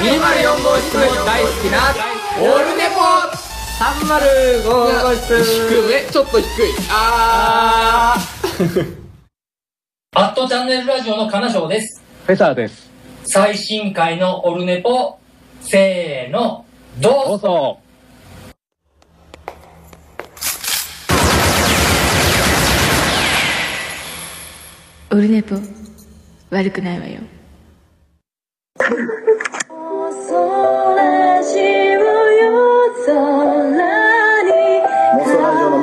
204号室も大好きなオールネポ。305号室。低めちょっと低い。あ アットチャンネルラジオの金賞です。フェザーです。最新回のオルネポ、せーの、どうぞ。どうぞ。オルネポ。悪くないわよ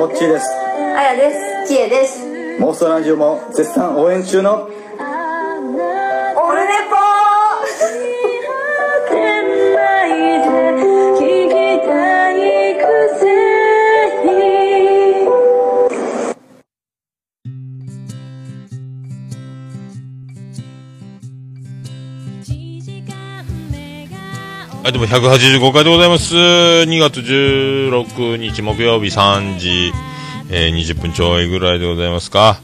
想ラジオのモッチーですあやです。ちえです。妄想ラジオも絶賛応援中のはい、どうも185回でございます。2月16日木曜日3時、えー20分ちょいぐらいでございますか。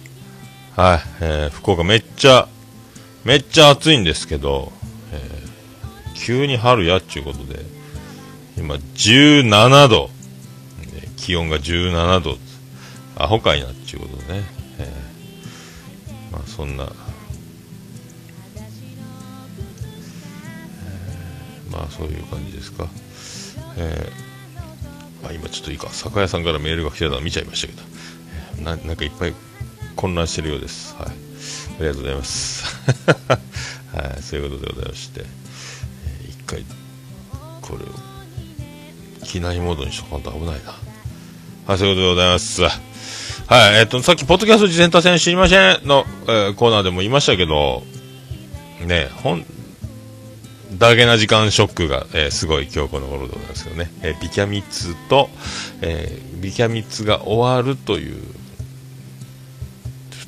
はい、えー福岡めっちゃ、めっちゃ暑いんですけど、えー急に春やっちゅうことで、今17度、えー気温が17度、アホかいなっちゅうことでね、えーまあそんな、まあそういう感じですか。えーまあ、今ちょっといいか、酒屋さんからメールが来てたの見ちゃいましたけど、ななんかいっぱい混乱してるようです。はい。ありがとうございます。はい、そういうことでございまして、えー一回、これを、機内モードにしとかんと危ないな。はい、そういうことでございます。はい、えっ、と、さっき、ポッドキャスト自転車戦知りませんの、えーコーナーでも言いましたけど、ね、ほん、ダゲな時間ショックが、えーすごい今日この頃でございますけどね、えービキャミツと、えービキャミツが終わるという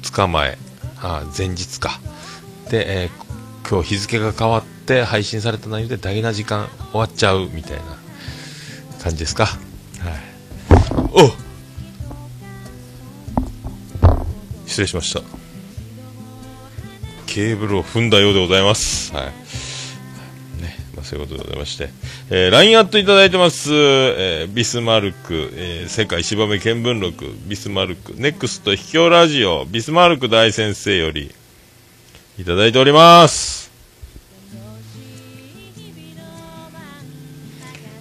2日前。あ前日か。で、えー今日日付が変わって配信された内容でダゲな時間終わっちゃうみたいな感じですか。はい。お失礼しました。ケーブルを踏んだようでございます。はい、そういうことでございまして、えー、LINE アットいただいてます、えービスマルク、えー世界芝目見聞録、ビスマルク、ネクスト秘境ラジオ、ビスマルク大先生より、いただいております。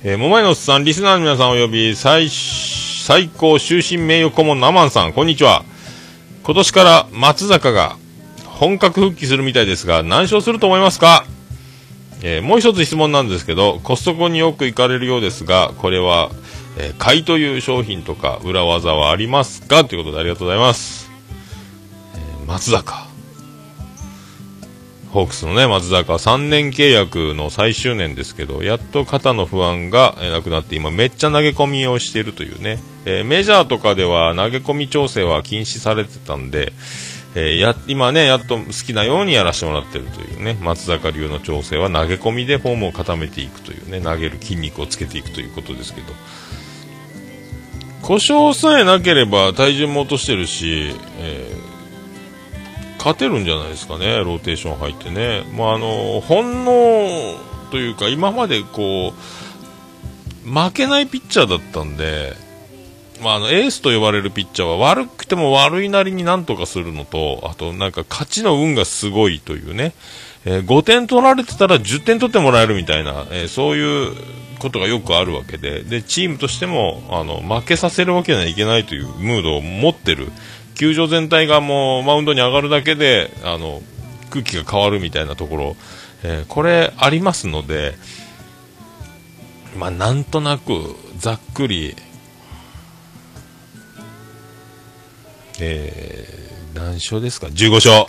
えー、桃井のおっさん、リスナーの皆さんおよび、最、最高終身名誉顧問のアマンさん、こんにちは。今年から松坂が本格復帰するみたいですが、何勝すると思いますか？えーもう一つ質問なんですけど、コストコによく行かれるようですが、これは、えー買いという商品とか裏技はありますか？ということでありがとうございます。えー松坂。ホークスのね、松坂3年契約の最終年ですけど、やっと肩の不安が、なくなって、今めっちゃ投げ込みをしているというね、えーメジャーとかでは投げ込み調整は禁止されてたんで、えーや今ね、やっと好きなようにやらせてもらってるというね、松坂流の調整は投げ込みでフォームを固めていくというね、投げる筋肉をつけていくということですけど、故障さえなければ体重も落としてるし、えー勝てるんじゃないですかね、ローテーション入ってね。まあ、あの、本能というか、今までこう、負けないピッチャーだったんで、まあ、あのエースと呼ばれるピッチャーは悪くても悪いなりになんとかするのと、あとなんか勝ちの運がすごいというね、えー5点取られてたら10点取ってもらえるみたいな、えーそういうことがよくあるわけで、で、チームとしても、あの、負けさせるわけにはいけないというムードを持ってる。球場全体がもうマウンドに上がるだけで、あの、空気が変わるみたいなところ、えーこれありますので、まあ、なんとなく、ざっくり、えー、何勝ですか ?15 勝。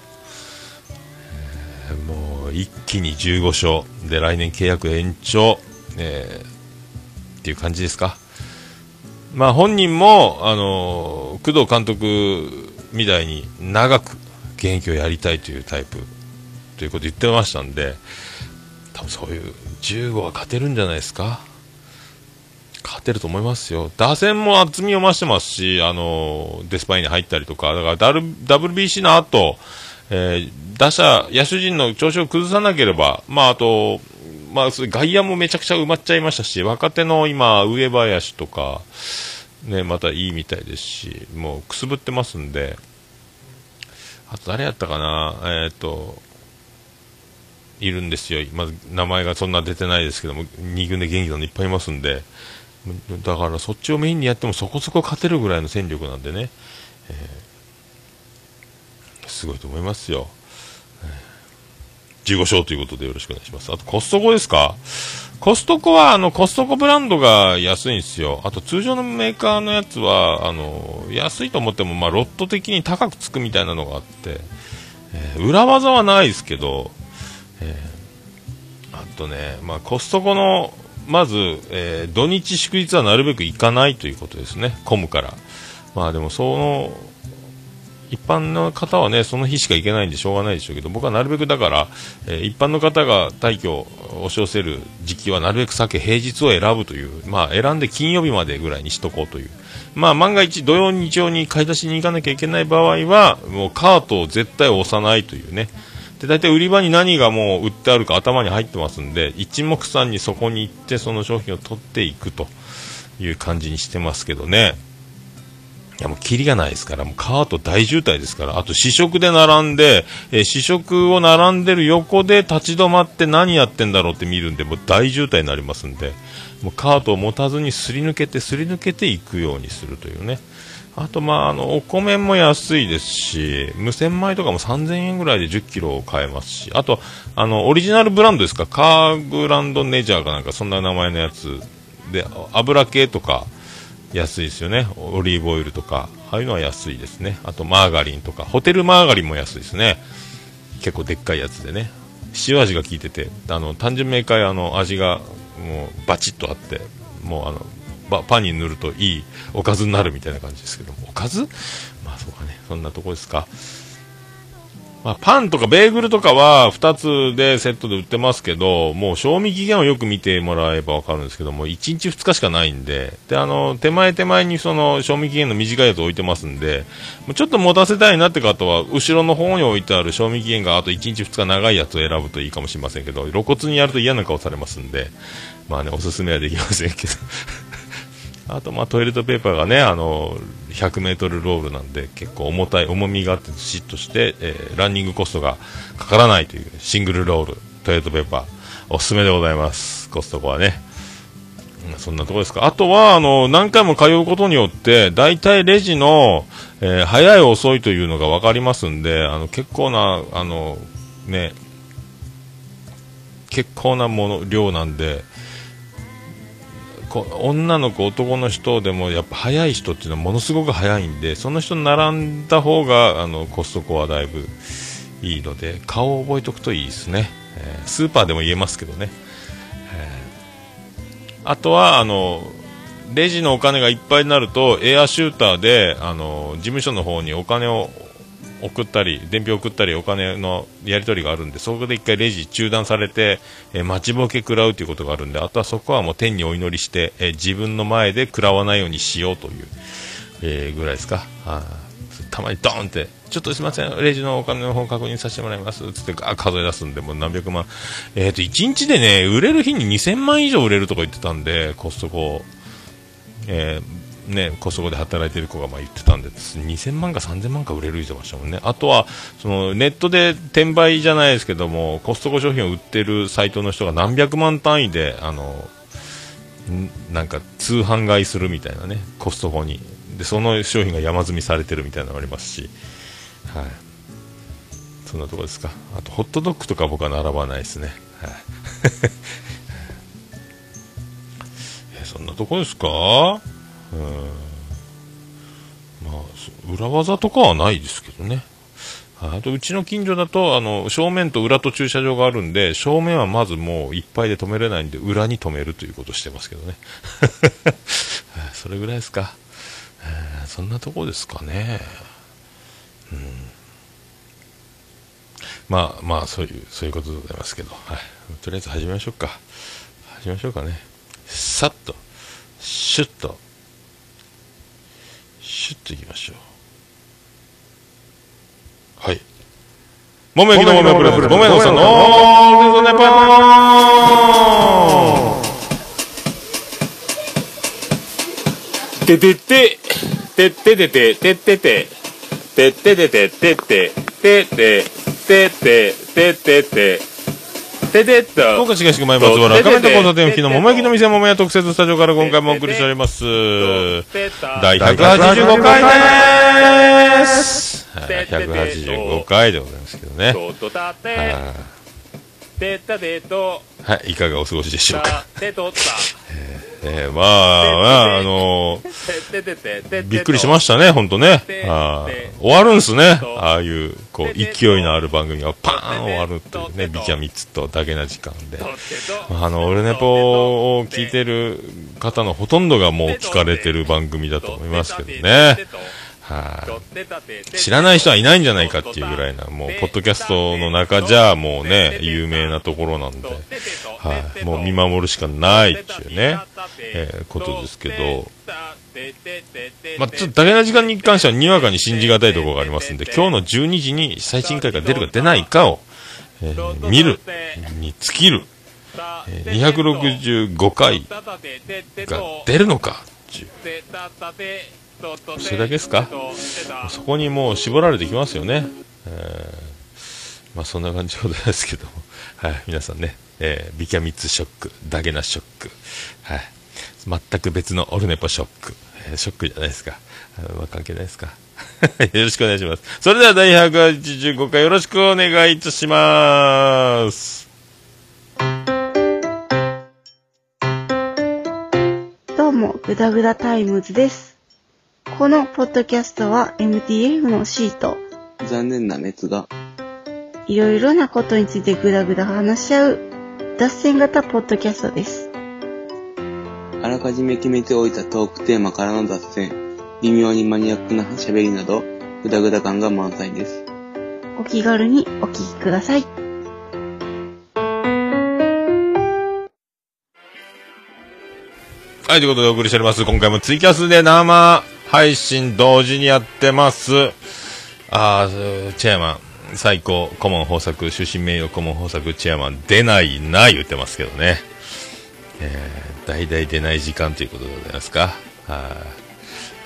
えーもう、一気に15勝。で、来年契約延長。えーっていう感じですか？まあ、本人も、あのー工藤監督みたいに長く現役をやりたいというタイプということ言ってましたんで、多分そういう15は勝てるんじゃないですか？勝てると思いますよ。打線も厚みを増してますし、あのデスパイに入ったりとか、だから WBC の後、えー打者、野手陣の調子を崩さなければ、まあ、あと、まあ、外野もめちゃくちゃ埋まっちゃいましたし、若手の今、上林とか、ね、またいいみたいですし、もうくすぶってますんで、あと誰やったかな、えっ、と、いるんですよ、まず名前がそんな出てないですけども、2軍で元気なのいっぱいいますんで、だからそっちをメインにやってもそこそこ勝てるぐらいの戦力なんでね、えーすごいと思いますよ。15勝ということでよろしくお願いします。あとコストコですか？コストコは、あの、コストコブランドが安いんですよ。あと通常のメーカーのやつは、あの、安いと思っても、まあ、ロット的に高くつくみたいなのがあって、えー裏技はないですけど、えーあとね、まあ、コストコの、まず、えー土日祝日はなるべく行かないということですね。混むから。まあでも、その、一般の方はね、その日しか行けないんでしょうがないでしょうけど、僕はなるべくだから、えー一般の方が退去を押し寄せる時期はなるべく避け、平日を選ぶという、まあ選んで金曜日までぐらいにしとこうという。まあ万が一土曜日曜に買い出しに行かなきゃいけない場合は、もうカートを絶対押さないというね。で、大体売り場に何がもう売ってあるか頭に入ってますんで、一目散にそこに行ってその商品を取っていくという感じにしてますけどね。いやもうキリがないですから、もうカート大渋滞ですから、あと試食で並んで、えー試食を並んでる横で立ち止まって何やってんだろうって見るんで、もう大渋滞になりますんで、もうカートを持たずにすり抜けて、すり抜けていくようにするというね。あと、まあ、あの、お米も安いですし、無洗米とかも3000円ぐらいで10キロ買えますし、あと、あの、オリジナルブランドですか、カーグランドネジャーかなんか、そんな名前のやつで、油系とか、安いですよね。オリーブオイルとか、ああいうのは安いですね。あとマーガリンとか、ホテルマーガリンも安いですね。結構でっかいやつでね。塩味が効いてて、あの、単純明快あの、味がもうバチッとあって、もうあの、パンに塗るといいおかずになるみたいな感じですけども。おかず？まあそうかね。そんなとこですか。まあ、パンとかベーグルとかは2つでセットで売ってますけど、もう賞味期限をよく見てもらえばわかるんですけども、1日2日しかないんで、で、あの、手前手前にその賞味期限の短いやつ置いてますんで、ちょっと持たせたいなって方は、後ろの方に置いてある賞味期限があと1日2日長いやつを選ぶといいかもしれませんけど、露骨にやると嫌な顔されますんで、まあね、おすすめはできませんけど。あと、まあ、トイレットペーパーがね、あの、100メートルロールなんで、結構重たい、重みがあって、ずしっとして、えーランニングコストがかからないという、シングルロール、トイレットペーパー、おすすめでございます。コストコはね。そんなとこですか。あとは、あの、何回も通うことによって、大体レジの、えー早い遅いというのが分かりますんで、あの、結構な、あの、ね、結構なもの、量なんで、女の子、男の人でもやっぱ早い人っていうのはものすごく早いんで、その人に並んだ方があのコストコはだいぶいいので、顔を覚えておくといいですね。えースーパーでも言えますけどね。えーあとは、あの、レジのお金がいっぱいになると、エアシューターで、あの、事務所の方にお金を送ったり、伝票送ったり、お金のやり取りがあるんで、そこで一回レジ中断されて、えー待ちぼけ食らうということがあるんで、あとはそこはもう天にお祈りして、えー自分の前で食らわないようにしようという、えーぐらいですか。あたまにドーンって、ちょっとすみません、レジのお金の方確認させてもらいます、つってガー数え出すんで、もう何百万。えっ、と、1日でね、売れる日に2000万以上売れるとか言ってたんで、コストコ、えーね、コストコで働いてる子がまあ言ってたんで、2000万か3000万か売れる言ってましたもんね。あとは、そのネットで転売じゃないですけども、コストコ商品を売ってるサイトの人が何百万単位で、あの、なんか通販買いするみたいなね、コストコに。で、その商品が山積みされてるみたいなのがありますし、はい。そんなとこですか。あと、ホットドッグとか僕は並ばないですね。はい。えそんなとこですか？うん。まあ、裏技とかはないですけどね。あと、うちの近所だと、あの、正面と裏と駐車場があるんで、正面はまずもういっぱいで止めれないんで、裏に止めるということをしてますけどね。それぐらいですか。えーそんなとこですかね。うん。まあまあ、そういう、そういうことでございますけど、はい。とりあえず始めましょうか。始めましょうかね。さっと、シュッと、シュッといきましょう。はい。桃焼きの桃焼プレゼンツ桃焼きさんの。オールネポンてててててててててて。てててて。ててててて。ててててて。ててっと。福岡市東区前松原、赤目と交差点付近の桃焼きの店桃屋特設スタジオから今回もお送りしております。第185回でーす。はい185回でございますけどね。はい、いかがお過ごしでしょうか。えー、まあ、まあ、あのー、びっくりしましたね、ほんとね。終わるんすね。ああいう、こう、勢いのある番組がパーン終わるっていうね、ビキャミツとだけな時間で。まああの、オルネポを聞いてる方のほとんどがもう聞かれてる番組だと思いますけどね。はい、知らない人はいないんじゃないかっていうぐらいな、もう、ポッドキャストの中じゃ、もうね、有名なところなんで、はい、もう見守るしかないっていうね、えーことですけど、まあ、ちょっと、だけな時間に関しては、にわかに信じがたいところがありますんで、今日の12時に最新回が出るか出ないかを、えー見るに尽きる、えー265回が出るのかっていう。それだけですか？そこにもう絞られてきますよね。えーまあそんな感じでございますけども。はい、皆さんね、えービキャミツショック、ダゲナショック、はい、全く別のオルネポショック、えーショックじゃないですか。あまあ関係ないですか。よろしくお願いします。それでは第185回よろしくお願いいたします。どうも、グダグダタイムズです。このポッドキャストは MTF のシート、残念な滅が、いろいろなことについてグダグダ話し合う、脱線型ポッドキャストです。あらかじめ決めておいたトークテーマからの脱線、微妙にマニアックな喋りなど、グダグダ感が満載です。お気軽にお聞きください。はい、ということでお送りしております。今回もツイキャスで生配信同時にやってます。あー、チェアマン、最高、顧問豊作、終身名誉顧問豊作、チェアマン、出ないな、言ってますけどね。えー、代々出ない時間ということでございますか。はい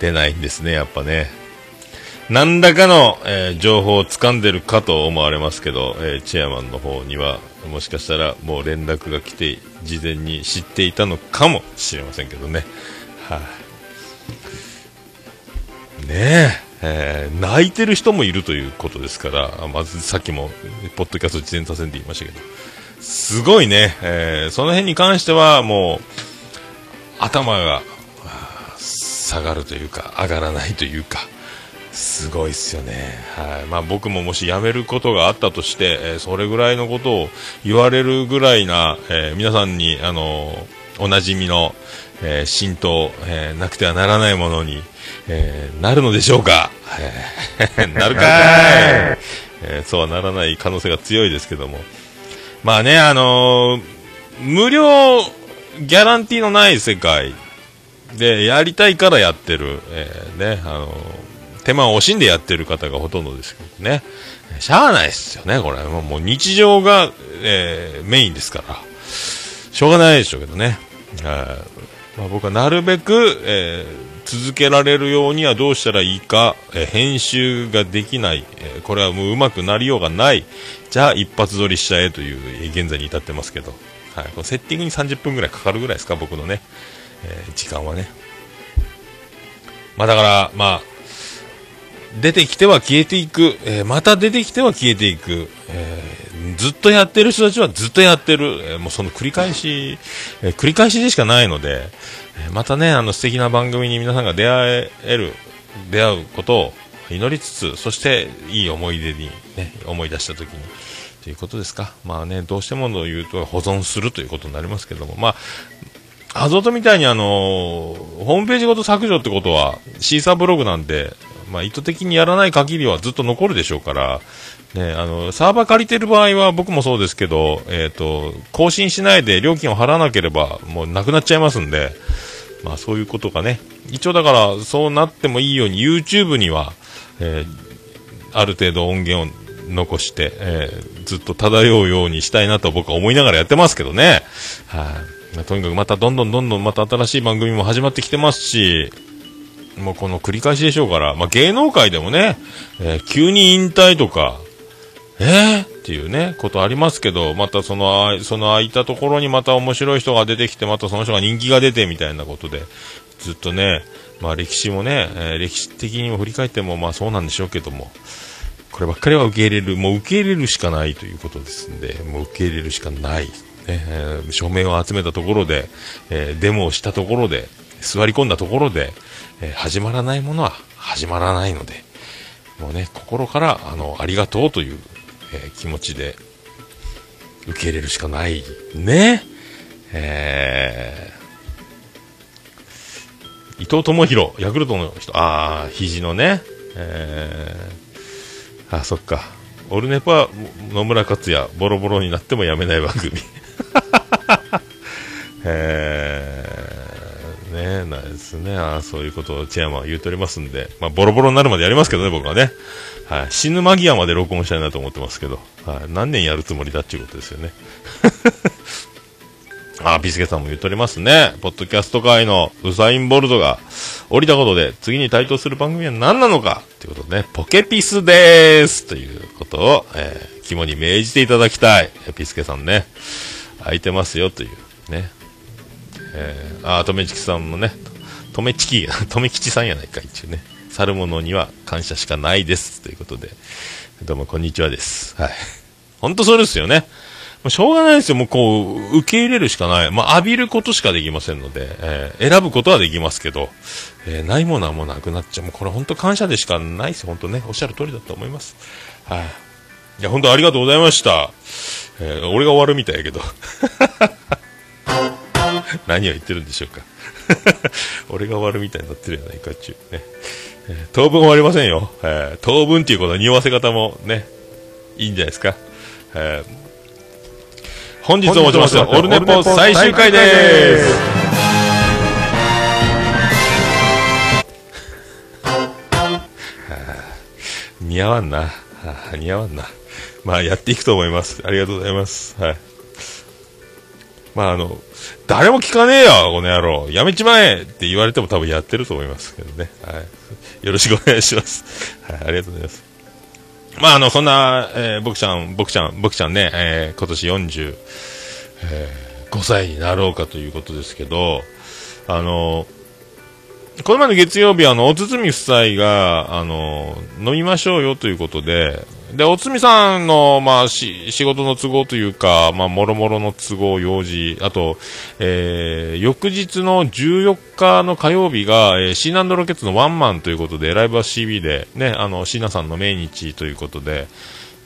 出ないんですね、やっぱね。何らかの、えー情報を掴んでるかと思われますけど、えーチェアマンの方には、もしかしたらもう連絡が来て、事前に知っていたのかもしれませんけどね。はい、ねええー泣いてる人もいるということですから、まずさっきも、ポッドキャスト事前させんで言いましたけど、すごいね、えーその辺に関してはもう、頭が、下がるというか、上がらないというか、すごいっすよね。はい。まあ僕ももし辞めることがあったとして、えーそれぐらいのことを言われるぐらいな、えー皆さんに、あのーおなじみの、えー浸透、えなくてはならないものに、えーなるのでしょうか、えーなるかーい、えーそうはならない可能性が強いですけども。まあね、あのー無料ギャランティーのない世界で、やりたいからやってる、えーね、あの手間を惜しんでやってる方がほとんどですけどね。しゃあないっすよね、これ。もう日常が、えーメインですから。しょうがないでしょうけどね。はいまあ、僕はなるべく、えー続けられるようにはどうしたらいいか、え編集ができない、えこれはもううまくなりようがない。じゃあ一発撮りしちゃえという、え現在に至ってますけど。はい、このセッティングに30分ぐらいかかるぐらいですか、僕のね、えー時間はね。まあだから、まあ、出てきては消えていく、えーまた出てきては消えていく、えーずっとやってる人たちはずっとやってる、えーもうその繰り返し、え繰り返しでしかないので、またね、あの素敵な番組に皆さんが出会える、出会うことを祈りつつ、そしていい思い出に、ね、思い出したときに、ということですか。まあね、どうしてもの言うと保存するということになりますけども、まあ、アゾトみたいにあのホームページごと削除ってことは、シーサーブログなんで、まあ、意図的にやらない限りはずっと残るでしょうから、ね、あの、サーバー借りてる場合は僕もそうですけど、えっ、と、更新しないで料金を払わなければもうなくなっちゃいますんで、まあそういうことがね、一応だからそうなってもいいように YouTube には、えーある程度音源を残して、えーずっと漂うようにしたいなと僕は思いながらやってますけどね。はい、まあとにかくまたどんどんどんどんまた新しい番組も始まってきてますし、もうこの繰り返しでしょうから、まあ、芸能界でもね、えー急に引退とか、えー、っていうね、ことありますけど、またその、その空いたところにまた面白い人が出てきて、またその人が人気が出てみたいなことで、ずっとね、まあ歴史もね、えー歴史的にも振り返ってもまあそうなんでしょうけども、こればっかりは受け入れる、もう受け入れるしかないということですんで、もう受け入れるしかない。ねえー署名を集めたところで、えーデモをしたところで、座り込んだところで、えー始まらないものは始まらないので、もうね、心から、あの、ありがとうという、えー気持ちで、受け入れるしかない。ね。えー伊藤智弘、ヤクルトの人、ああ、肘のね、えー、あ、そっか。オルネポは野村克也、ボロボロになってもやめない番組。えー、ねえ、なんですね。あーそういうことをチェアマンは言うとおりますんで、まあ、ボロボロになるまでやりますけどね、僕はね。はい。死ぬ間際まで録音したいなと思ってますけど、はい。何年やるつもりだっていうことですよね。あ、ビスケさんも言っておりますね。ポッドキャスト界のウサイン・ボルトが降りたことで、次に台頭する番組は何なのか？ということでね、ポケピスでーすということを、えー肝に銘じていただきたい。ピスケさんね。空いてますよという、ね。えー、あ、とめちきさんもね、とめちき、とめきちさんやないか、一応ね。去る者には感謝しかないです。ということで、どうもこんにちはです。はい。本当そうですよね。もうしょうがないですよ。もうこう、受け入れるしかない。まあ、浴びることしかできませんので、えー選ぶことはできますけど、えーないものはもうなくなっちゃう。もうこれ本当感謝でしかないですよ。本当ね。おっしゃる通りだと思います。はい。いや、本当ありがとうございました。えー俺が終わるみたいやけど。何を言ってるんでしょうか。俺が終わるみたいになってるやないかっちゅうね。えー当分終わりませんよ。えー当分っていうことは匂わせ方もね、いいんじゃないですか。えー本日お持ちますオルネポ最終回です。似合わんな。似合わんな。まあ、やっていくと思います。ありがとうございます。はい。まあ、あの、誰も聞かねえよ、この野郎。やめちまえって言われても多分やってると思いますけどね。はい。よろしくお願いします。はい、ありがとうございます。まあ、あの、そんな、えー僕ちゃん、僕ちゃん、僕ちゃんね、えー今年40、えー5歳になろうかということですけど、あの、この前の月曜日、あの、おつつみ夫妻が、あの、飲みましょうよということで、で、おつみさんの、まあ、し、仕事の都合というか、まあ、もろもろの都合、用事、あと、えー、翌日の14日の火曜日が、えー、シーナンドロケッツのワンマンということで、ライブは CB で、ね、あの、シーナさんの命日ということで、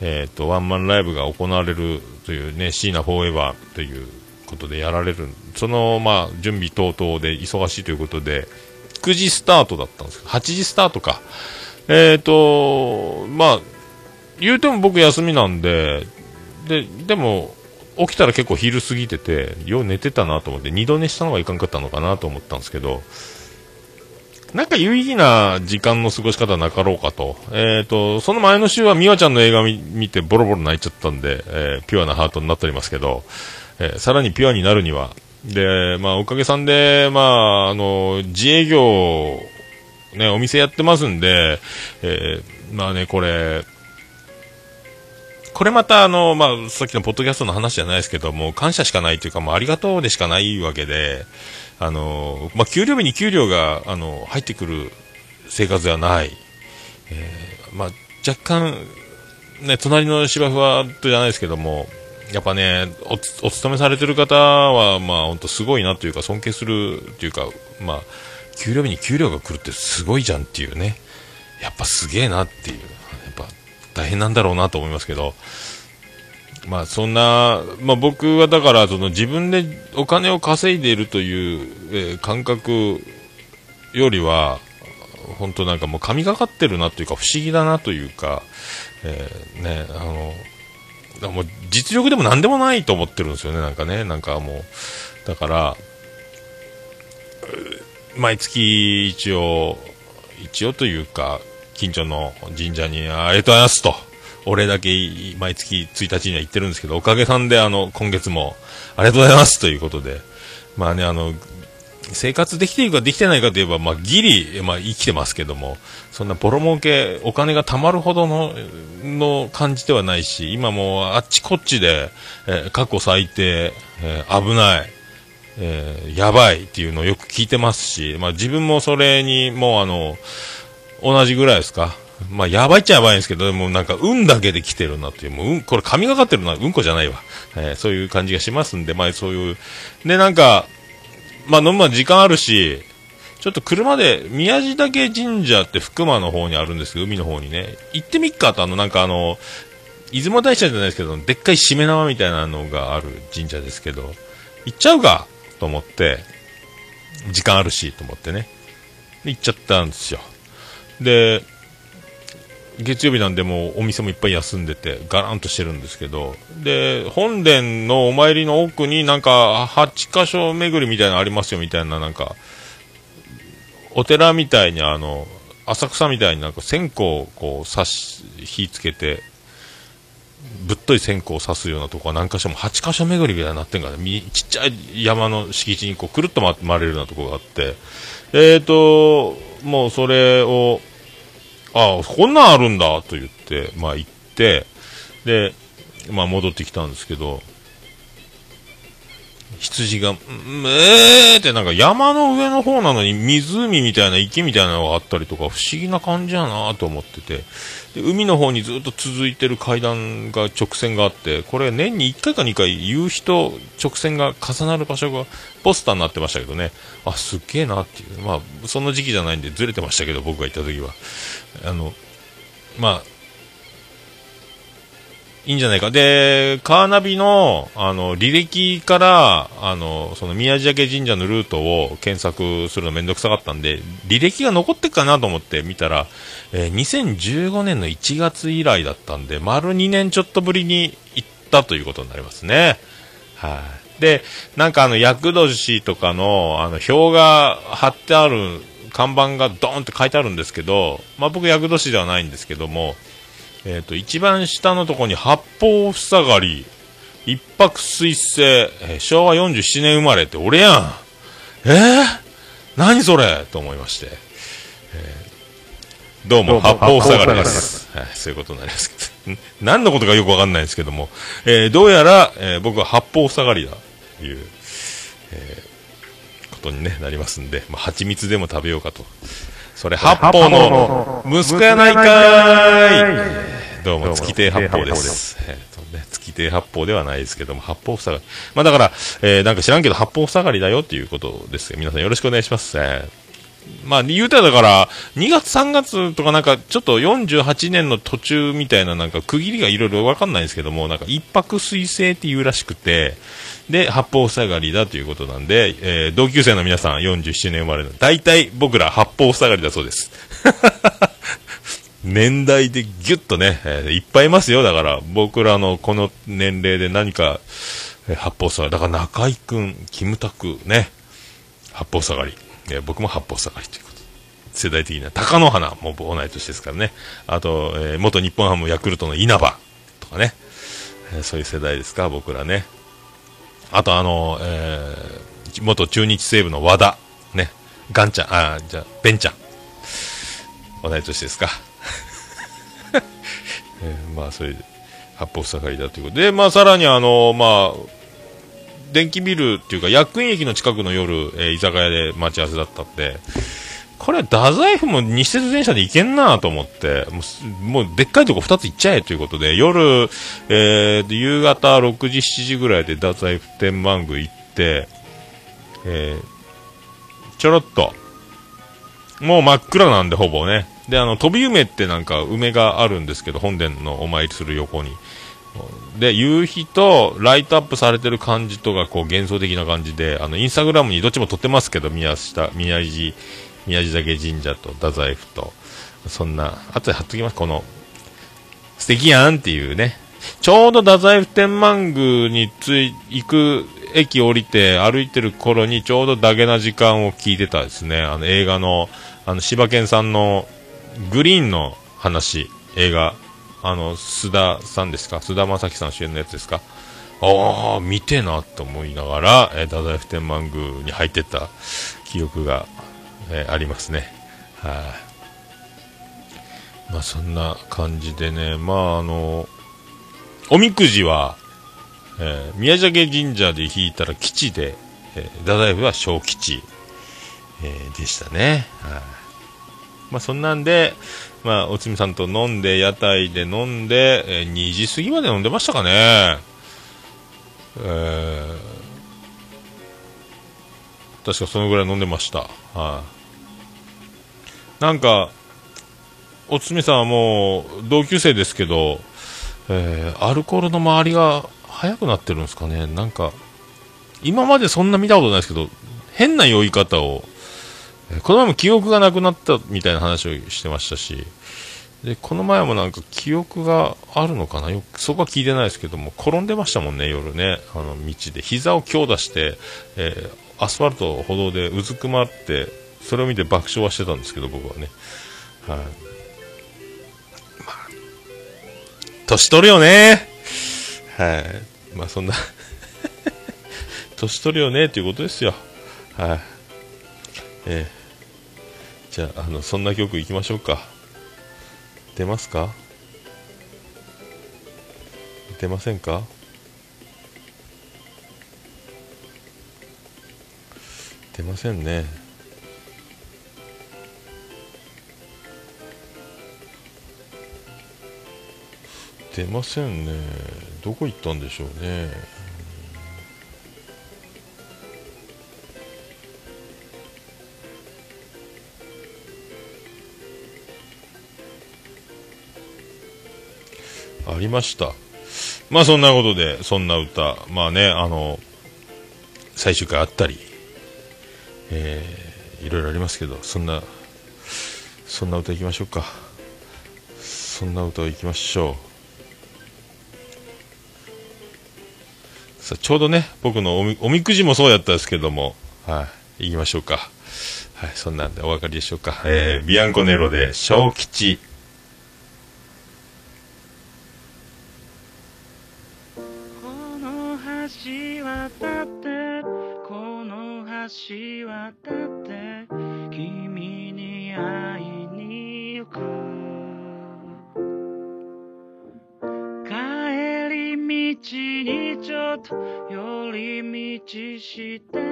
えっ、と、ワンマンライブが行われるというね、シーナフォーエバーということでやられる、その、まあ、準備等々で忙しいということで、9時スタートだったんですけど、8時スタートか。えっ、と、まあ、言うても僕休みなんで、で、でも、起きたら結構昼過ぎてて、よう寝てたなと思って、二度寝したのがいかんかったのかなと思ったんですけど、なんか有意義な時間の過ごし方なかろうかと。えっ、と、その前の週は美和ちゃんの映画見見てボロボロ泣いちゃったんで、えーピュアなハートになっておりますけど、えーさらにピュアになるには、で、まあ、おかげさんで、まあ、あの、自営業、ね、お店やってますんで、えーまあね、これ、これまたあの、まあ、さっきのポッドキャストの話じゃないですけども、感謝しかないというか、もうありがとうでしかないわけで、あの、まあ、給料日に給料が、あの、入ってくる生活ではない。えーまあ、若干、ね、隣の芝生はとじゃないですけども、やっぱね、おお勤めされてる方は、まあ、本当すごいなというか、尊敬するというか、まあ、給料日に給料が来るってすごいじゃんっていうね。やっぱすげえなっていう。大変なんだろうなと思いますけど。まあそんな、まあ僕はだからその自分でお金を稼いでいるという、えー感覚よりは、本当なんかもう神がかってるなというか不思議だなというか、えーね、あの、もう実力でも何でもないと思ってるんですよね、なんかね、なんかもう、だから、毎月一応、一応というか、近所の神社にありがとうございますと、俺だけ毎月1日には行ってるんですけど、おかげさんであの、今月もありがとうございますということで、まあね、あの、生活できているかできてないかといえば、まあ、ギリ、まあ、生きてますけども、そんなボロ儲け、お金が貯まるほどの、の感じではないし、今もうあっちこっちで、えー過去最低、えー危ない、えーやばいっていうのをよく聞いてますし、まあ、自分もそれにもうあの、同じぐらいですか？まあ、やばいっちゃやばいんですけど、でもなんか、運だけで来てるなっていう、もう、うん、これ神がかってるのはうんこじゃないわ。えーそういう感じがしますんで、まあ、そういう、で、なんか、まあ、飲むまで時間あるし、ちょっと車で、宮地岳神社って福間の方にあるんですけど、海の方にね、行ってみっかと、あの、なんかあの、出雲大社じゃないですけど、でっかいしめ縄みたいなのがある神社ですけど、行っちゃうかと思って、時間あるし、と思ってね。で行っちゃったんですよ。で、月曜日なんでもお店もいっぱい休んでて、ガランとしてるんですけど、で、本殿のお参りの奥になんか、8箇所巡りみたいなのありますよみたいな、なんか、お寺みたいにあの、浅草みたいになんか線香をこう刺し、火つけて、ぶっとい線香を刺すようなとこは何箇所も8箇所巡りみたいになってんから、ちっちゃい山の敷地にこうくるっと回れるようなとこがあって、えーと、もうそれを、あこんなんあるんだと言って、まあ行って、で、まあ戻ってきたんですけど、羊が、んえーってなんか山の上の方なのに湖みたいな池みたいなのがあったりとか不思議な感じやなと思ってて、で海の方にずっと続いてる階段が直線があって、これ年に1回か2回夕日と直線が重なる場所がポスターになってましたけどね、あ、すっげえなっていう。まあ、その時期じゃないんでずれてましたけど、僕が行った時は。あの、まあ、いいんじゃないか。で、カーナビの、あの、履歴から、あの、その宮地岳神社のルートを検索するのめんどくさかったんで、履歴が残ってっかなと思って見たら、えー2015年の1月以来だったんで、丸2年ちょっとぶりに行ったということになりますね。はい。で、なんかあの、厄年とかの、あの、表が貼ってある看板がドーンって書いてあるんですけど、まあ僕厄年ではないんですけども、えっ、と、一番下のとこに八方塞がり、一泊水星、えー昭和47年生まれって俺やん。えー、何それ？と思いまして。えーどうも、八方塞がりです。はい、そういうことになりますけど。ん 何のことかよくわかんないんですけども、えーどうやら、えー僕は八方塞がりだ、という、えーことに、ね、なりますんで、まあ、蜂蜜でも食べようかと。それ、八方の息子やないかーいどうも、月亭八方です。えーとね、月亭八方ではないですけども、八方塞がり。まあだから、えーなんか知らんけど、八方塞がりだよっていうことですよ皆さんよろしくお願いします。えーまあ、言うたらだから、2月3月とかなんか、ちょっと48年の途中みたいななんか区切りがいろいろわかんないんですけども、なんか一泊水星っていうらしくて、で、八方塞がりだということなんで、えー同級生の皆さん47年生まれの、大体僕ら八方塞がりだそうです。年代でギュッとね、えーいっぱいいますよ。だから、僕らのこの年齢で何か、えー八方塞がり。だから中井くん、キムタクね、八方塞がり。えー僕も八方塞がりということ。世代的な、貴乃花も同い年ですからね。あと、えー元日本ハムヤクルトの稲葉とかね。えーそういう世代ですか、僕らね。あとあの、えー元中日西部の和田。ね。ガンちゃん、あーじゃあ、ベンちゃん。同い年ですか。えーまあ、それで、八方塞がりだということで、まあ、さらにあの、まあ、電気ビルっていうか、薬院駅の近くの夜、えー居酒屋で待ち合わせだったんで、これ、太宰府も西鉄電車で行けんなと思って、もう、もうでっかいとこ2つ行っちゃえということで、夜、えー夕方6時、7時ぐらいで太宰府天満宮行って、えーちょろっと、もう真っ暗なんで、ほぼね。で、あの、飛び梅ってなんか梅があるんですけど、本殿のお参りする横に。で、夕日とライトアップされてる感じとか、こう幻想的な感じで、あの、インスタグラムにどっちも撮ってますけど、宮下、宮地、宮地岳神社と太宰府と、そんな、後で貼っときます、この、素敵やんっていうね。ちょうど太宰府天満宮につい、行く駅降りて歩いてる頃にちょうどダゲな時間を聞いてたですね。あの映画の、あの、柴犬さんのグリーンの話、映画、あの、須田さんですか？須田正樹さん主演のやつですか？ああ、見てなと思いながら、えー、太宰府天満宮に入ってった記憶が、えー、ありますね。はい、まあそんな感じでね、まああの、おみくじは、えー、宮崎神社で引いたら吉で、えー、太宰府は小吉、えー、でしたね。はい、まあそんなんで、まあおつみさんと飲んで、屋台で飲んで、えー、2時過ぎまで飲んでましたかね。えー、確かそのぐらい飲んでました。はい、あ、なんか、おつみさんはもう同級生ですけど、えー、アルコールの周りが早くなってるんですかね。なんか、今までそんな見たことないですけど、変な酔い方を、この前も記憶がなくなったみたいな話をしてましたし、で、この前もなんか記憶があるのかな？よく、そこは聞いてないですけども、転んでましたもんね、夜ね。あの、道で。膝を強打して、えー、アスファルト、歩道でうずくまって、それを見て爆笑はしてたんですけど、僕はね。はい、まあ、年取るよね。はい。まあ、そんな 年取るよね、ということですよ。はい。えー、じゃあ、あの、そんな曲いきましょうか。出ますか？出ませんか？出ませんね。出ませんね。どこ行ったんでしょうね。ありました。まあそんなことで、そんな歌、まあね、あの、最終回あったり、えー、いろいろありますけど、そんな、そんな歌いきましょうか。そんな歌をいきましょう。さあ、ちょうどね、僕のおみおみくじもそうやったんですけども、はい、行きましょうか。はい、そんなんでお分かりでしょうか。えー、ビアンコネロで、小吉。橋渡って君に会いに行く。帰り道にちょっと寄り道して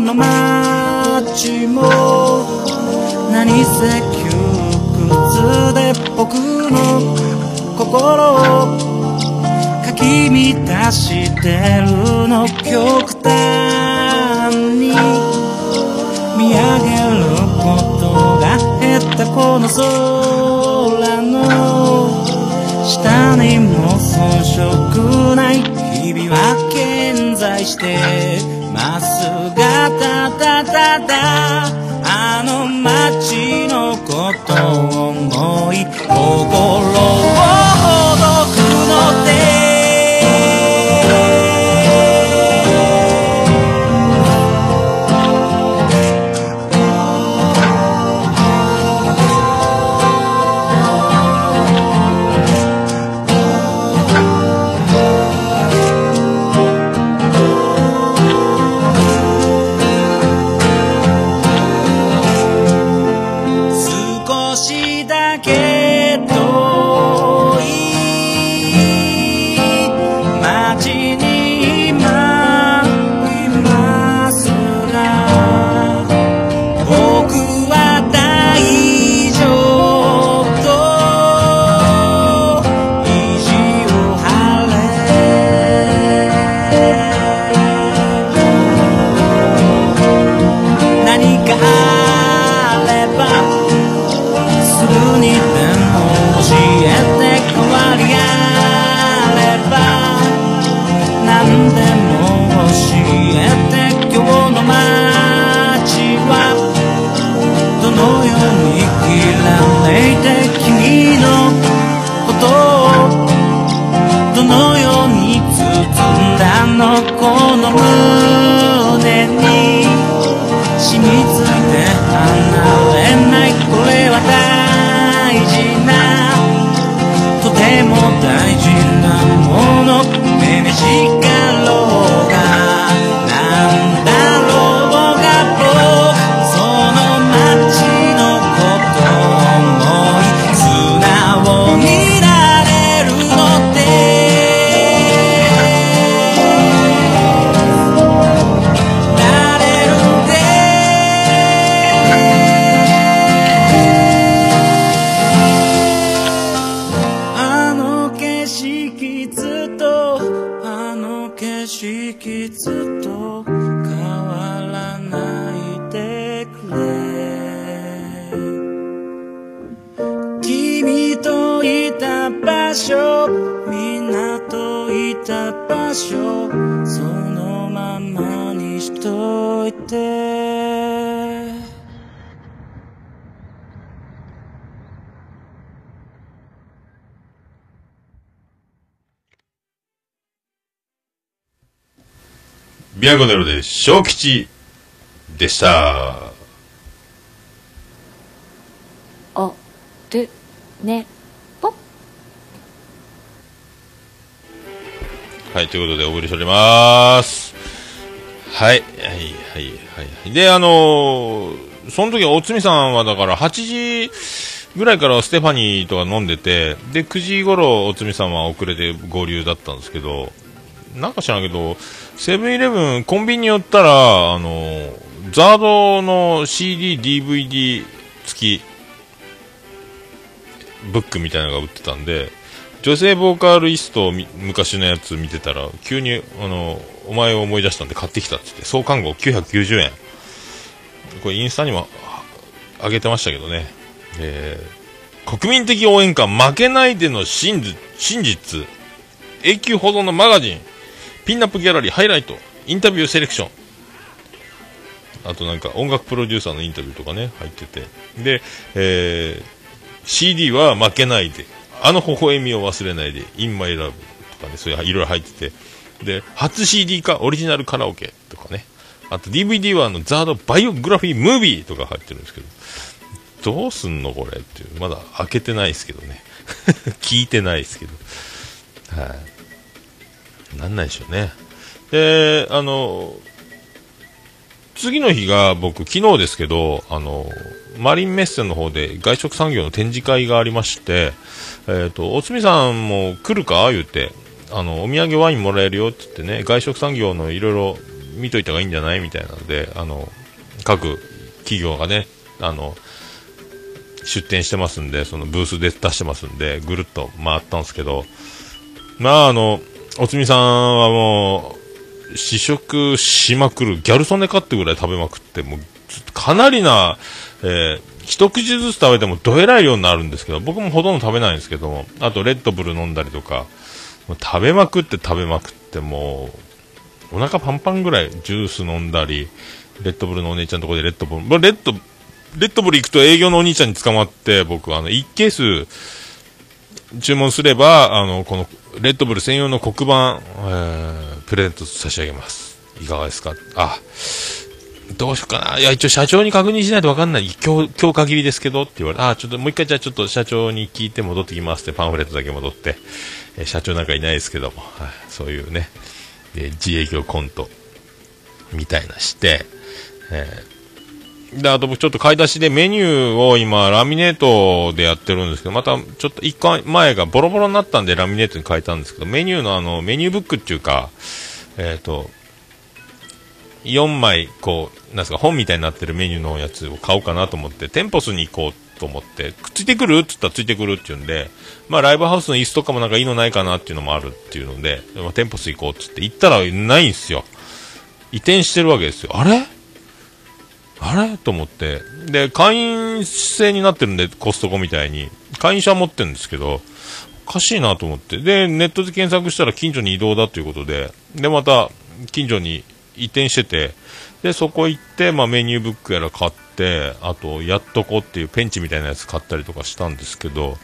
の街も何せ窮屈で僕の心をかき乱してるの極端に。見上げることが減ったこの空の。下にも遜色ない日々は健在して。まっすぐたたたた。ビアゴネロで小吉でした。お、る、ね、ぽ。はい、ということでお送りしております。はい、はい、はい、はい。で、あのーその時おつみさんはだから8時ぐらいからステファニーとか飲んでて、で、9時頃おつみさんは遅れて合流だったんですけど、なんか知らんけど、セブンイレブン、コンビニに寄ったら、あのザードの CD、DVD 付き、ブックみたいなのが売ってたんで、女性ボーカリスト昔のやつ見てたら、急に、あの、お前を思い出したんで買ってきたって言って、創刊号990円。これインスタにも上げてましたけどね。えー国民的応援歌、負けないでの真実、真実、永久保存のマガジン、ピンナップギャラリー、ハイライト、インタビューセレクション、あとなんか音楽プロデューサーのインタビューとかね、入ってて。で、えー CD は負けないで、あの微笑みを忘れないで、In My Love とかね、そういういろいろ入ってて。で、初 CD かオリジナルカラオケとかね。あと DVD はあのザードバイオグラフィームービーとか入ってるんですけど、どうすんのこれっていう。まだ開けてないですけどね。聞いてないですけど。はい。なんないでしょうね。で、あの、次の日が僕、昨日ですけど、あの、マリンメッセの方で外食産業の展示会がありまして、えっ、と、おつみさんも来るか？言って、あの、お土産ワインもらえるよって言ってね、外食産業のいろいろ見といた方がいいんじゃない？みたいなので、あの、各企業がね、あの、出店してますんで、そのブースで出してますんで、ぐるっと回ったんですけど、まあ、あの、おつみさんはもう、試食しまくる、ギャル曽根かってぐらい食べまくって、もう、かなりな、えー一口ずつ食べてもどえらい量になるんですけど、僕もほとんど食べないんですけども、あとレッドブル飲んだりとか、もう食べまくって食べまくって、もう、お腹パンパンぐらいジュース飲んだり、レッドブルのお姉ちゃんのとこでレッドブル、まあレッド、レッドブル行くと営業のお兄ちゃんに捕まって、僕、あの、1ケース、注文すれば、あの、この、レッドブル専用の黒板、えープレゼント差し上げます。いかがですか？あ、どうしようかな。いや、一応社長に確認しないと分かんない。今日、今日限りですけどって言われて、あ、ちょっともう一回じゃあちょっと社長に聞いて戻ってきますってパンフレットだけ戻って、えー社長なんかいないですけども、はい、そういうね、えー自営業コント、みたいなして、えーで、あと僕ちょっと買い出しでメニューを今ラミネートでやってるんですけど、またちょっと一回前がボロボロになったんでラミネートに変えたんですけど、メニューのあの、メニューブックっていうか、えっ、と、4枚、こう、なんすか、本みたいになってるメニューのやつを買おうかなと思って、テンポスに行こうと思って、くっついてくるって言ったらついてくるって言うんで、まあライブハウスの椅子とかもなんかいいのないかなっていうのもあるっていうので、まあ、テンポス行こうって言って、行ったらないんすよ。移転してるわけですよ。あれあれ？と思って。で、会員制になってるんで、コストコみたいに。会員証は持ってるんですけど、おかしいなと思って。で、ネットで検索したら近所に移動だということで、で、また、近所に移転してて、で、そこ行って、まあ、メニューブックやら買って、あと、やっとこっていうペンチみたいなやつ買ったりとかしたんですけど、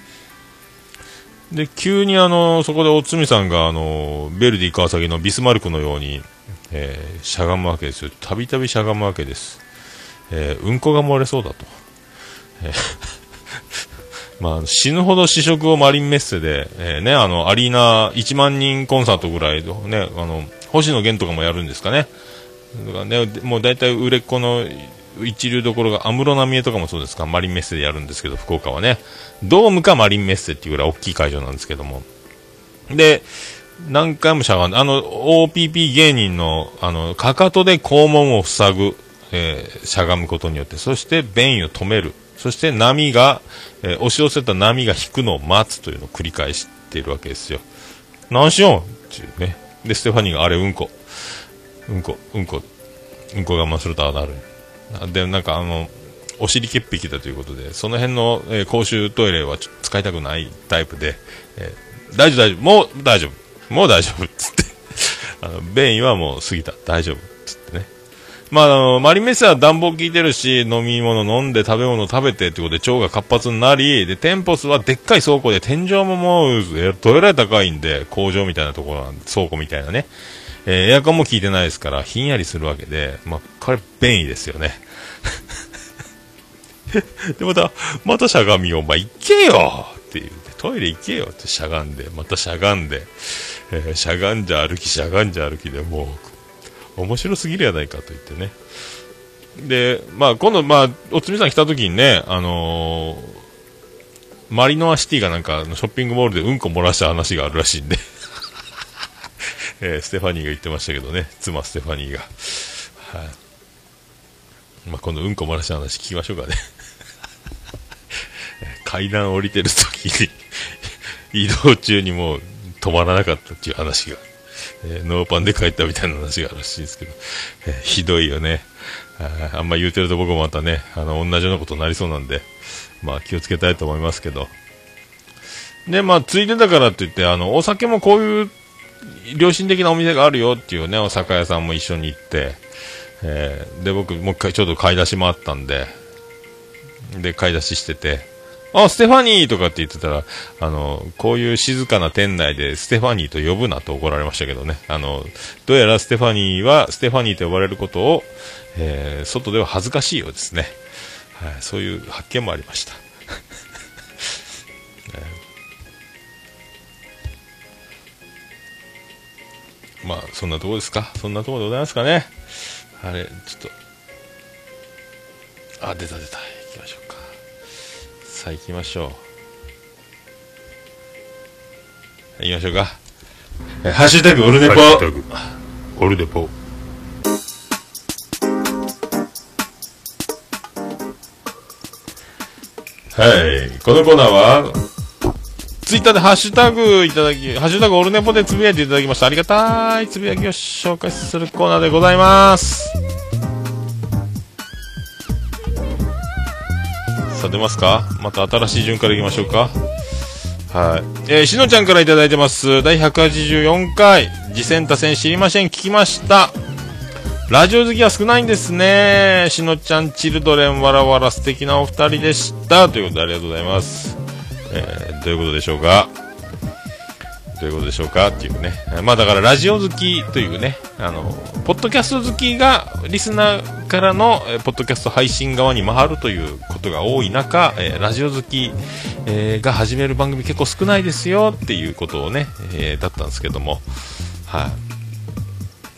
で、急にあの、そこでおつみさんが、あの、ベルディ川崎のビスマルクのように、えーしゃがむわけですよ。たびたびしゃがむわけです。えーうんこが漏れそうだと。えー まあ、死ぬほど試食をマリンメッセで、えーね、あの、アリーナ1万人コンサートぐらいね、あの、星野源とかもやるんですかね。だからね、もう大体売れっ子の一流どころが、安室奈美恵とかもそうですか、マリンメッセでやるんですけど、福岡はね。ドームかマリンメッセっていうぐらい大きい会場なんですけども。で、何回もしゃがんで、あの、OPP 芸人の、あの、かかとで肛門を塞ぐ、えーしゃがむことによって、そして便意を止める。そして波が、えー押し寄せた波が引くのを待つというのを繰り返しているわけですよ。何しよんっていうね。で、ステファニーがあれうんこ。うんこ、うんこ、うんこ我慢するとああなる。で、なんかあの、お尻潔癖だということで、その辺の、えー公衆トイレは使いたくないタイプで、えー大丈夫大丈夫、もう大丈夫、もう大丈夫、つって。あの、便意はもう過ぎた、大丈夫、まあ、あの、マリメッセは暖房効いてるし、飲み物飲んで食べ物食べてってことで腸が活発になり、で、テンポスはでっかい倉庫で天井ももう、えどれらい高いんで、工場みたいなところなんで、倉庫みたいなね。えーエアコンも効いてないですから、ひんやりするわけで、まあ、これ便利ですよね。で、また、またしゃがみを、お前行けよっていう、トイレ行けよってしゃがんで、またしゃがんで、えーしゃがんじゃ歩き、しゃがんじゃ歩きでもう、面白すぎるやないかと言ってね。で、まあ、今度、まあ、おつみさん来た時にね、あのーマリノアシティがなんか、ショッピングモールでうんこ漏らした話があるらしいんで、えーステファニーが言ってましたけどね、妻ステファニーが。はい。まあ、今度うんこ漏らした話聞きましょうかね。階段降りてる時に 移動中にもう止まらなかったっていう話が、えーノーパンで帰ったみたいな話があるらしいですけど、えーひどいよね。ああんま言うてると僕もまたね、あの、同じようなことになりそうなんで、まあ気をつけたいと思いますけど。で、まあ、ついでだからって言って、あの、お酒もこういう良心的なお店があるよっていうね、お酒屋さんも一緒に行って、えーで、僕、もう一回ちょっと買い出しもあったんで、で、買い出ししてて、あ、ステファニーとかって言ってたら、あの、こういう静かな店内でステファニーと呼ぶなと怒られましたけどね。あの、どうやらステファニーは、ステファニーと呼ばれることを、えー外では恥ずかしいようですね。はい、そういう発見もありました。まあ、そんなとこですか？そんなとこでございますかね？あれ、ちょっと。あ、出た出た。さあ、行きましょう。行きましょうか。えハッシュタグ、オルネポ。オルネポ。はい。このコーナーは、ツイッターでハッシュタグいただき、ハッシュタグオルネポでつぶやいていただきました。ありがたいつぶやきを紹介するコーナーでございます。さあ、出ますか？また新しい順からいきましょうか。はい。えー、しのちゃんからいただいてます。第184回、次戦多戦知りません。聞きました。ラジオ好きは少ないんですね。しのちゃん、チルドレン、わらわら素敵なお二人でした。ということでありがとうございます。えーどういうことでしょうか？どういうことでしょうかっていうね。まあだからラジオ好きというね、あの、ポッドキャスト好きがリスナーからの、えポッドキャスト配信側に回るということが多い中、えラジオ好き、えーが始める番組結構少ないですよっていうことをね、えーだったんですけども、は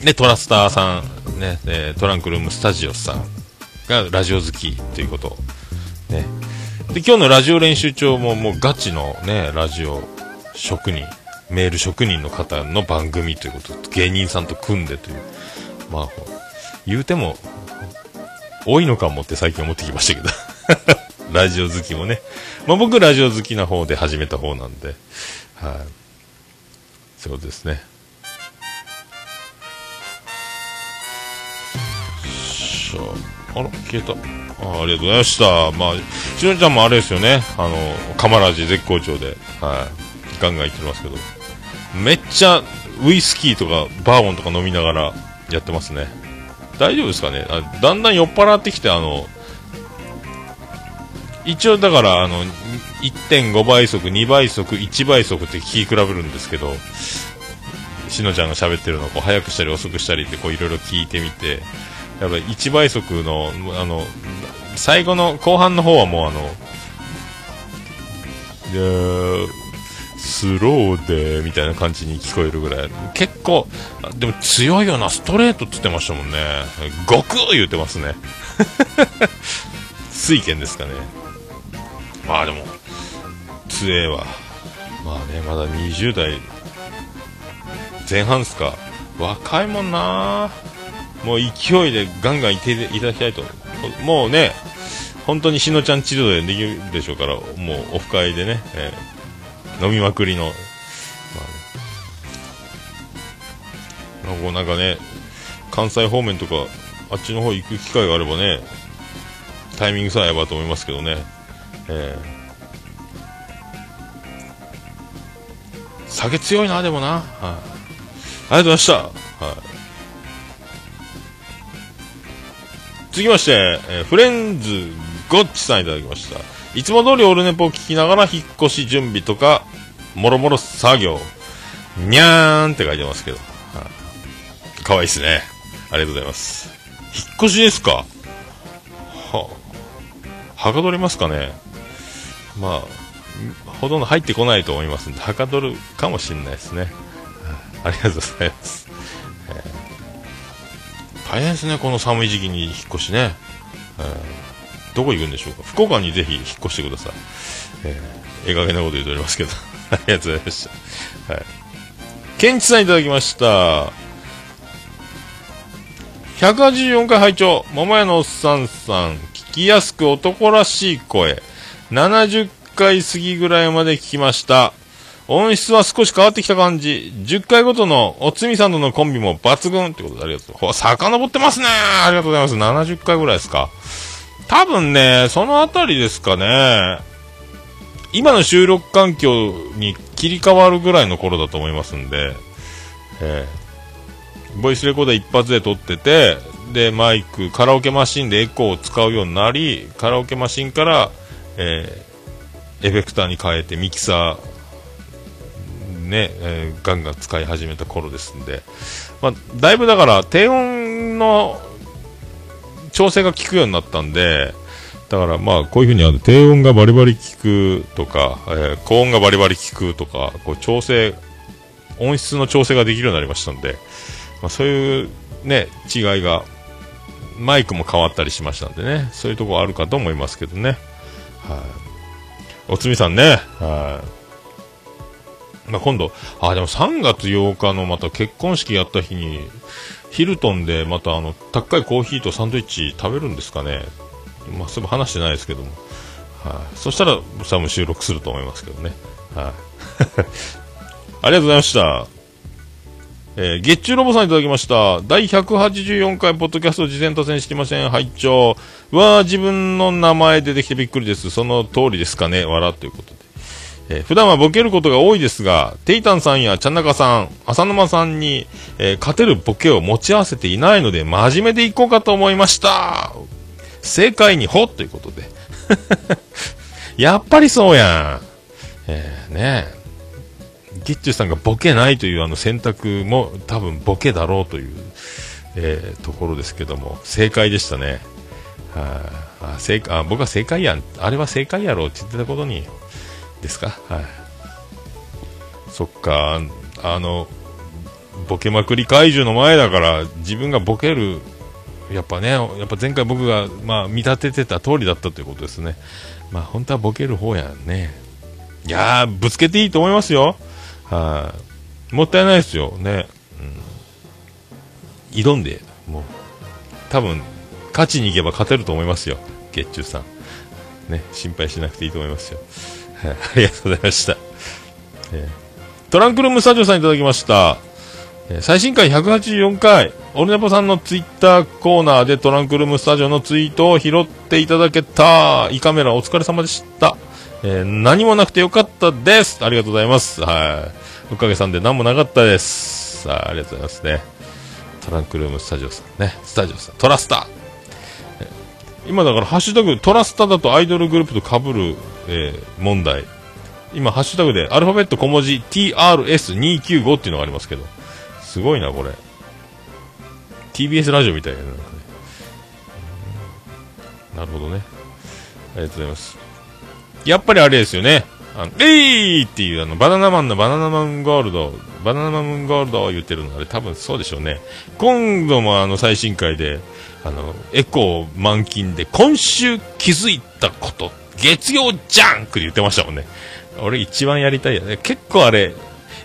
い。で、トラスターさん、ね、えトランクルームスタジオさんがラジオ好きということ、ね。で、今日のラジオ練習帳ももうガチのね、ラジオ職人、メール職人の方の番組ということ、芸人さんと組んでという、まあ、言うても、多いのかもって最近思ってきましたけど。ラジオ好きもね。まあ僕ラジオ好きな方で始めた方なんで、はい。そうですね。あら、消えた。あありがとうございました。まあ、しのちゃんもあれですよね。あの、カマラジ絶好調で、はい。ガンガン言ってますけど。めっちゃ、ウイスキーとか、バーボンとか飲みながらやってますね。大丈夫ですかね？あだんだん酔っ払ってきて、あの、一応だから、あの、1.5倍速、2倍速、1倍速って聞き比べるんですけど、しのちゃんが喋ってるのをこう早くしたり遅くしたりってこういろいろ聞いてみて、やっぱり1倍速の、あの、最後の後半の方はもうあの、スローで、みたいな感じに聞こえるぐらい。結構、でも強いよな、ストレートって言ってましたもんね。悟空言ってますね。水拳ですかね。まあでも、強えわ。まあね、まだ20代前半っすか。若いもんなもう勢いでガンガンいていただきたいと。もうね、本当にしのちゃんチルドでできるでしょうから、もうオフ会でね、えー飲みまくりの、まあねなんかね、関西方面とか、あっちの方行く機会があればね、タイミングさえ合えばと思いますけどね。えー酒強いな、でもな。はい、ありがとうございました。はい。続きまして、えーフレンズゴッチさんいただきました。いつも通りオルネポを聞きながら引っ越し準備とか、もろもろ作業。にゃーんって書いてますけど。かわいいですね。ありがとうございます。引っ越しですか？はあ。はかどりますかね？まあ、ほとんど入ってこないと思いますんで、はかどるかもしれないですね。ありがとうございます。えー大変ですね、この寒い時期に引っ越しね。えーどこ行くんでしょうか？福岡にぜひ引っ越してください。えー、ええ加減なこと言うとおりますけど。ありがとうございました。はい。ケンチさんいただきました。184回拝聴桃屋のおっさんさん。聞きやすく男らしい声。70回過ぎぐらいまで聞きました。音質は少し変わってきた感じ。10回ごとのおつみさんとのコンビも抜群ってことでありがとう。ほら遡ってますねありがとうございます。70回ぐらいですか。多分ね、そのあたりですかね。今の収録環境に切り替わるぐらいの頃だと思いますんで、えーボイスレコーダー一発で撮ってて、で、マイク、カラオケマシンでエコーを使うようになり、カラオケマシンから、えーエフェクターに変えてミキサー、ね、えーガンガン使い始めた頃ですんで、まあ、だいぶだから低音の調整が効くようになったんで、だからまあこういうふうにあの低音がバリバリ効くとか、えー高音がバリバリ効くとか、こう調整、音質の調整ができるようになりましたんで、まあ、そういうね、違いが、マイクも変わったりしましたんでね、そういうところあるかと思いますけどね。はい。おつみさんね、はい。まあ、今度、あ、でも3月8日のまた結婚式やった日に、ヒルトンでまたあの、高いコーヒーとサンドイッチ食べるんですかね。まあ、そういえば話してないですけども。はい。そしたら、多分収録すると思いますけどね。はい。ありがとうございました。えー、月中ロボさんいただきました。第184回ポッドキャスト事前多戦してません。拝聴わー、自分の名前出てきてびっくりです。その通りですかね。笑ということで。えー普段はボケることが多いですが、テイタンさんやチャンナカさん、浅沼さんに、えー勝てるボケを持ち合わせていないので、真面目でいこうかと思いました。正解にほということで。やっぱりそうやん。えー、ねえ。ギッチュさんがボケないというあの選択も多分ボケだろうという、えーところですけども、正解でしたね。はいあ正解あ僕は正解やん。あれは正解やろうって言ってたことに、ですか？はい。そっか、あの、ボケまくり怪獣の前だから、自分がボケる、やっぱね、やっぱ前回僕が、まあ、見立ててた通りだったということですね。まあ、本当はボケる方やんね。いやー、ぶつけていいと思いますよ。はい、もったいないですよね。うん。挑んで、もう、多分、勝ちに行けば勝てると思いますよ。月中さん。ね、心配しなくていいと思いますよ。ありがとうございました。えートランクルームスタジオさんいただきました。えー最新回184回、オルネポさんのツイッターコーナーでトランクルームスタジオのツイートを拾っていただけた。イカメラお疲れ様でした。えー何もなくてよかったです。ありがとうございます。はい。おかげさんで何もなかったです。さあ、ありがとうございますね。トランクルームスタジオさんね。スタジオさん。トラスタ。え今だからハッシュタグトラスタだとアイドルグループと被る、えー問題。今、ハッシュタグでアルファベット小文字 TRS295 っていうのがありますけど。すごいな、これ。TBS ラジオみたいな、なね。なるほどね。ありがとうございます。やっぱりあれですよね。あの、えいーっていうあの、バナナマンのバナナマンゴールド、バナナマンゴールドを言ってるのあれ多分そうでしょうね。今度もあの最新回で、あの、エコー満勤で、今週気づいたこと、月曜ジャンクで言ってましたもんね。俺一番やりたいよね。結構あれ、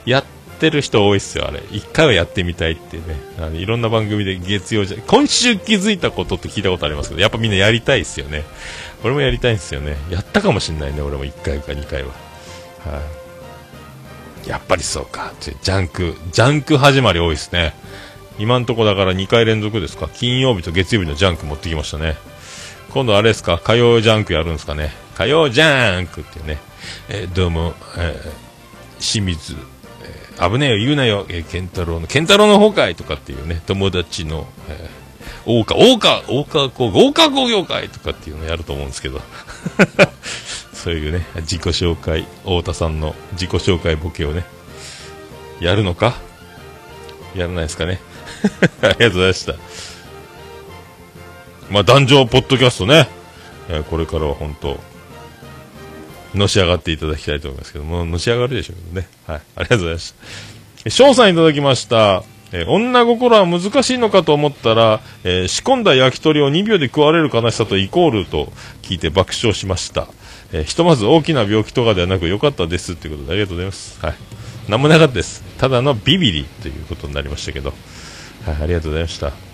やってる人多いっすよ、あれ。一回はやってみたいってね。あのいろんな番組で月曜じゃ、今週気づいたことって聞いたことありますけど、やっぱみんなやりたいっすよね。俺もやりたいんですよね。やったかもしんないね、俺も1回か2回は。はい、やっぱりそうか。ジャンク、ジャンク始まり多いですね。今んとこだから2回連続ですか。金曜日と月曜日のジャンク持ってきましたね。今度あれですか、火曜ジャンクやるんですかね？火曜ジャンクってね。えーどうも、えー清水、えー危ねえよ言うなよ、えー、ケンタロウの、ケンタロウの方かいとかっていうね、友達の、えー、大川、大川、大川工業、大川工業会とかっていうのやると思うんですけど。そういうね、自己紹介、太田さんの自己紹介ボケをね、やるのか？やらないですかね？ありがとうございました。まあ、壇上ポッドキャストね、えーこれからは本当、のし上がっていただきたいと思いますけども、のし上がるでしょうけどね。はい。ありがとうございました。翔さんいただきました。えー女心は難しいのかと思ったら、えー仕込んだ焼き鳥を2秒で食われる悲しさとイコールと聞いて爆笑しました。えーひとまず大きな病気とかではなく良かったですということでありがとうございます。はい。なんもなかったです。ただのビビリということになりましたけど。はい、ありがとうございました。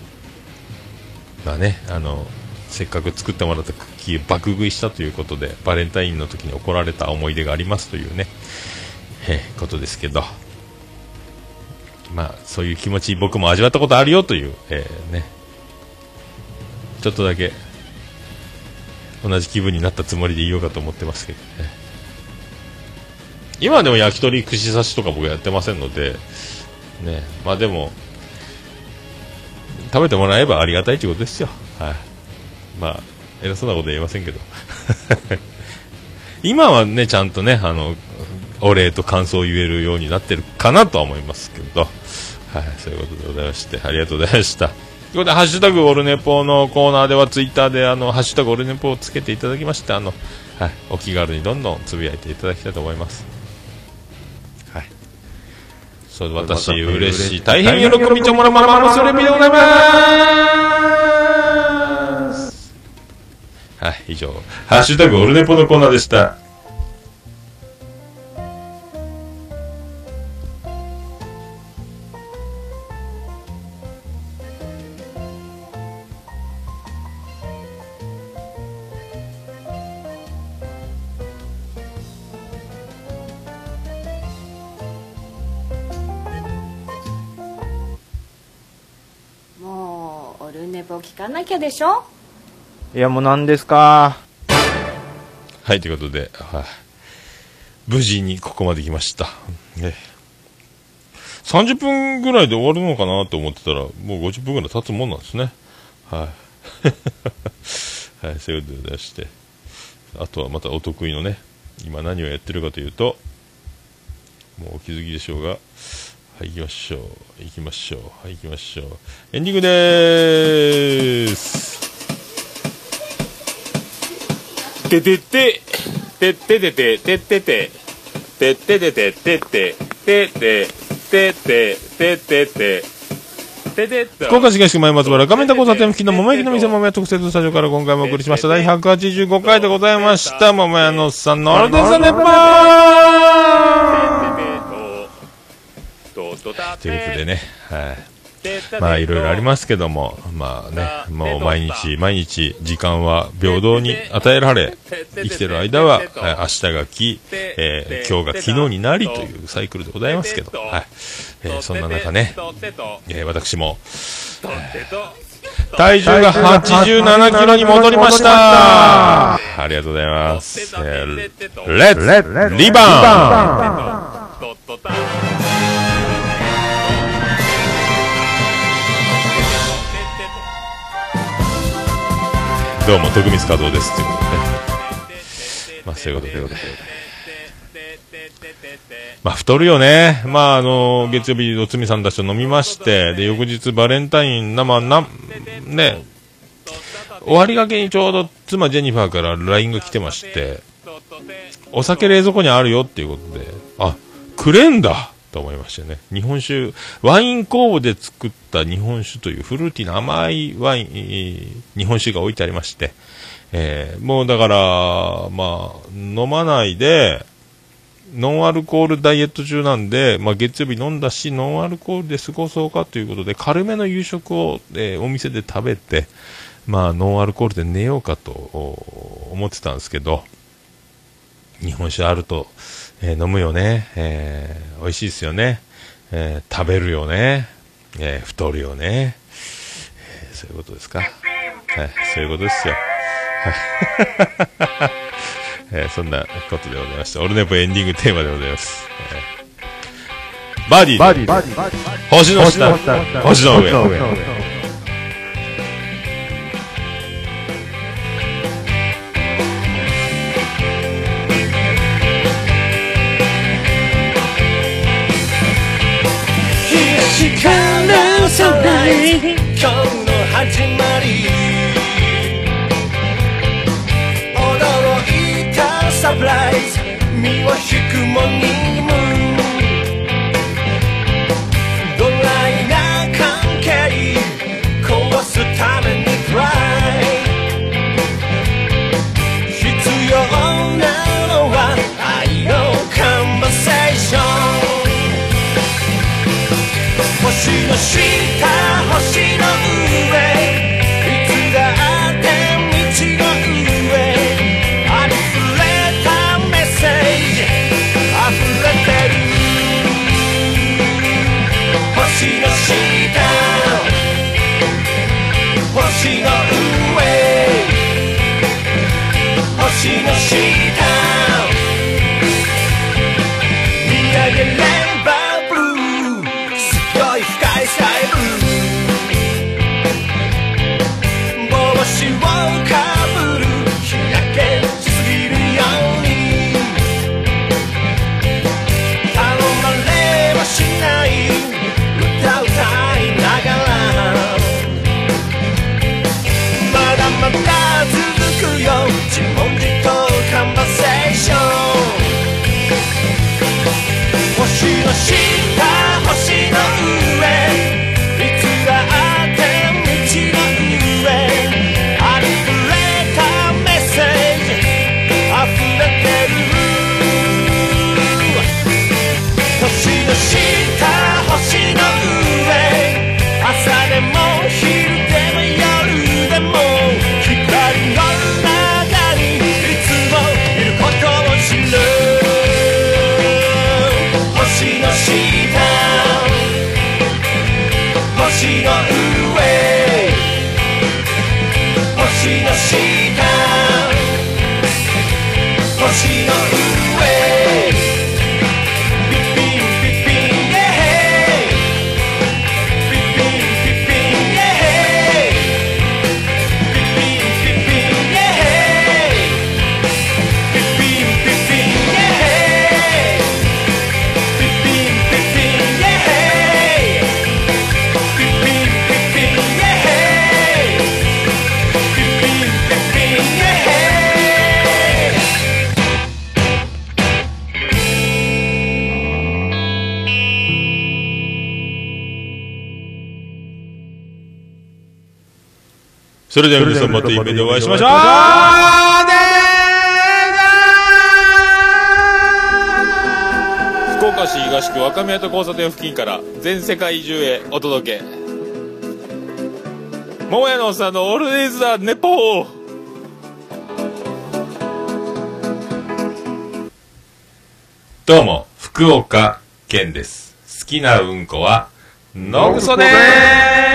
まあね、あの、せっかく作ってもらったクッキー爆食いしたということで、バレンタインの時に怒られた思い出がありますというね、えーことですけど、まあ、そういう気持ち僕も味わったことあるよという、えーね、ちょっとだけ、同じ気分になったつもりでいようかと思ってますけどね。今でも焼き鳥串刺しとか僕やってませんので、ね、まあでも、食べてもらえばありがたいということですよ。はい。まあ、偉そうなこと言えませんけど。今はね、ちゃんとね、あの、お礼と感想を言えるようになってるかなとは思いますけど、はい、そういうことでございまして、ありがとうございました。ということで、ハッシュタグオルネポのコーナーでは、ツイッターで、あの、ハッシュタグオルネポをつけていただきまして、あの、はい、お気軽にどんどんつぶやいていただきたいと思います。はい。そう、私、嬉しい。大変喜びちょもらまらまらそれびでございます。はい、以上、ハッシュタグオルネポのコーナーでした。でしょ？いや、もう何ですか？はい、ということで、はい、無事にここまで来ました。ね、30分ぐらいで終わるのかなと思ってたら、もう50分ぐらい経つもんなんですね。はい。はい、そういうことでございまして。あとはまたお得意のね、今何をやってるかというと、もうお気づきでしょうが、はい、行きましょう。行きましょう。はい、行きましょう。エンディングでーす。ててて、てっててて、てってて、てっててて、てって、てって、てって、ててて、ててて。福岡市東区前松原、画面タ交差点付近の桃焼きの店桃屋特設スタジオから今回もお送りしました。第185回でございました。桃屋のさんのオルデンザネパーということでね、はい。まあいろいろありますけども、まあね、もう毎日毎日時間は平等に与えられ、生きてる間は、えー明日が来、えー今日が昨日になりというサイクルでございますけど、はい。えーそんな中ね、えー私も、体重が87キロに戻りましたありがとうございます。えーレッツリバウンどうも、徳光和夫です。ということでね。まあ、そういうことで。まあ、太るよね。まあ、あの、月曜日、おつみさんたちと飲みまして、で、翌日、バレンタイン、な、まあ、な、ね、終わりがけにちょうど妻ジェニファーから LINE が来てまして、お酒冷蔵庫にあるよっていうことで、あ、くれんだと思いましてね。日本酒、ワイン工房で作った日本酒というフルーティーな甘いワイン、日本酒が置いてありまして、えーもうだから、まあ、飲まないで、ノンアルコールダイエット中なんで、まあ、月曜日飲んだし、ノンアルコールで過ごそうかということで、軽めの夕食を、えーお店で食べて、まあ、ノンアルコールで寝ようかと思ってたんですけど、日本酒あると、えー飲むよね、えー美味しいですよね、えー食べるよね。えー太るよね。えーそういうことですか？はい、そういうことですよ。はい。えーそんなことでございました。オルネポエンディングテーマでございます。えーバーディーバーディー星の下、星の上。今日の始まり。驚いたサプライズ。身を引くもにも。それでは皆さんまた夢でお会いしましょう。福岡市東区若宮と交差点付近から全世界中へお届け。桃屋のおっさんのオールディーズ・ザ・ネポー。どうも福岡健です。好きなうんこは野ぐそです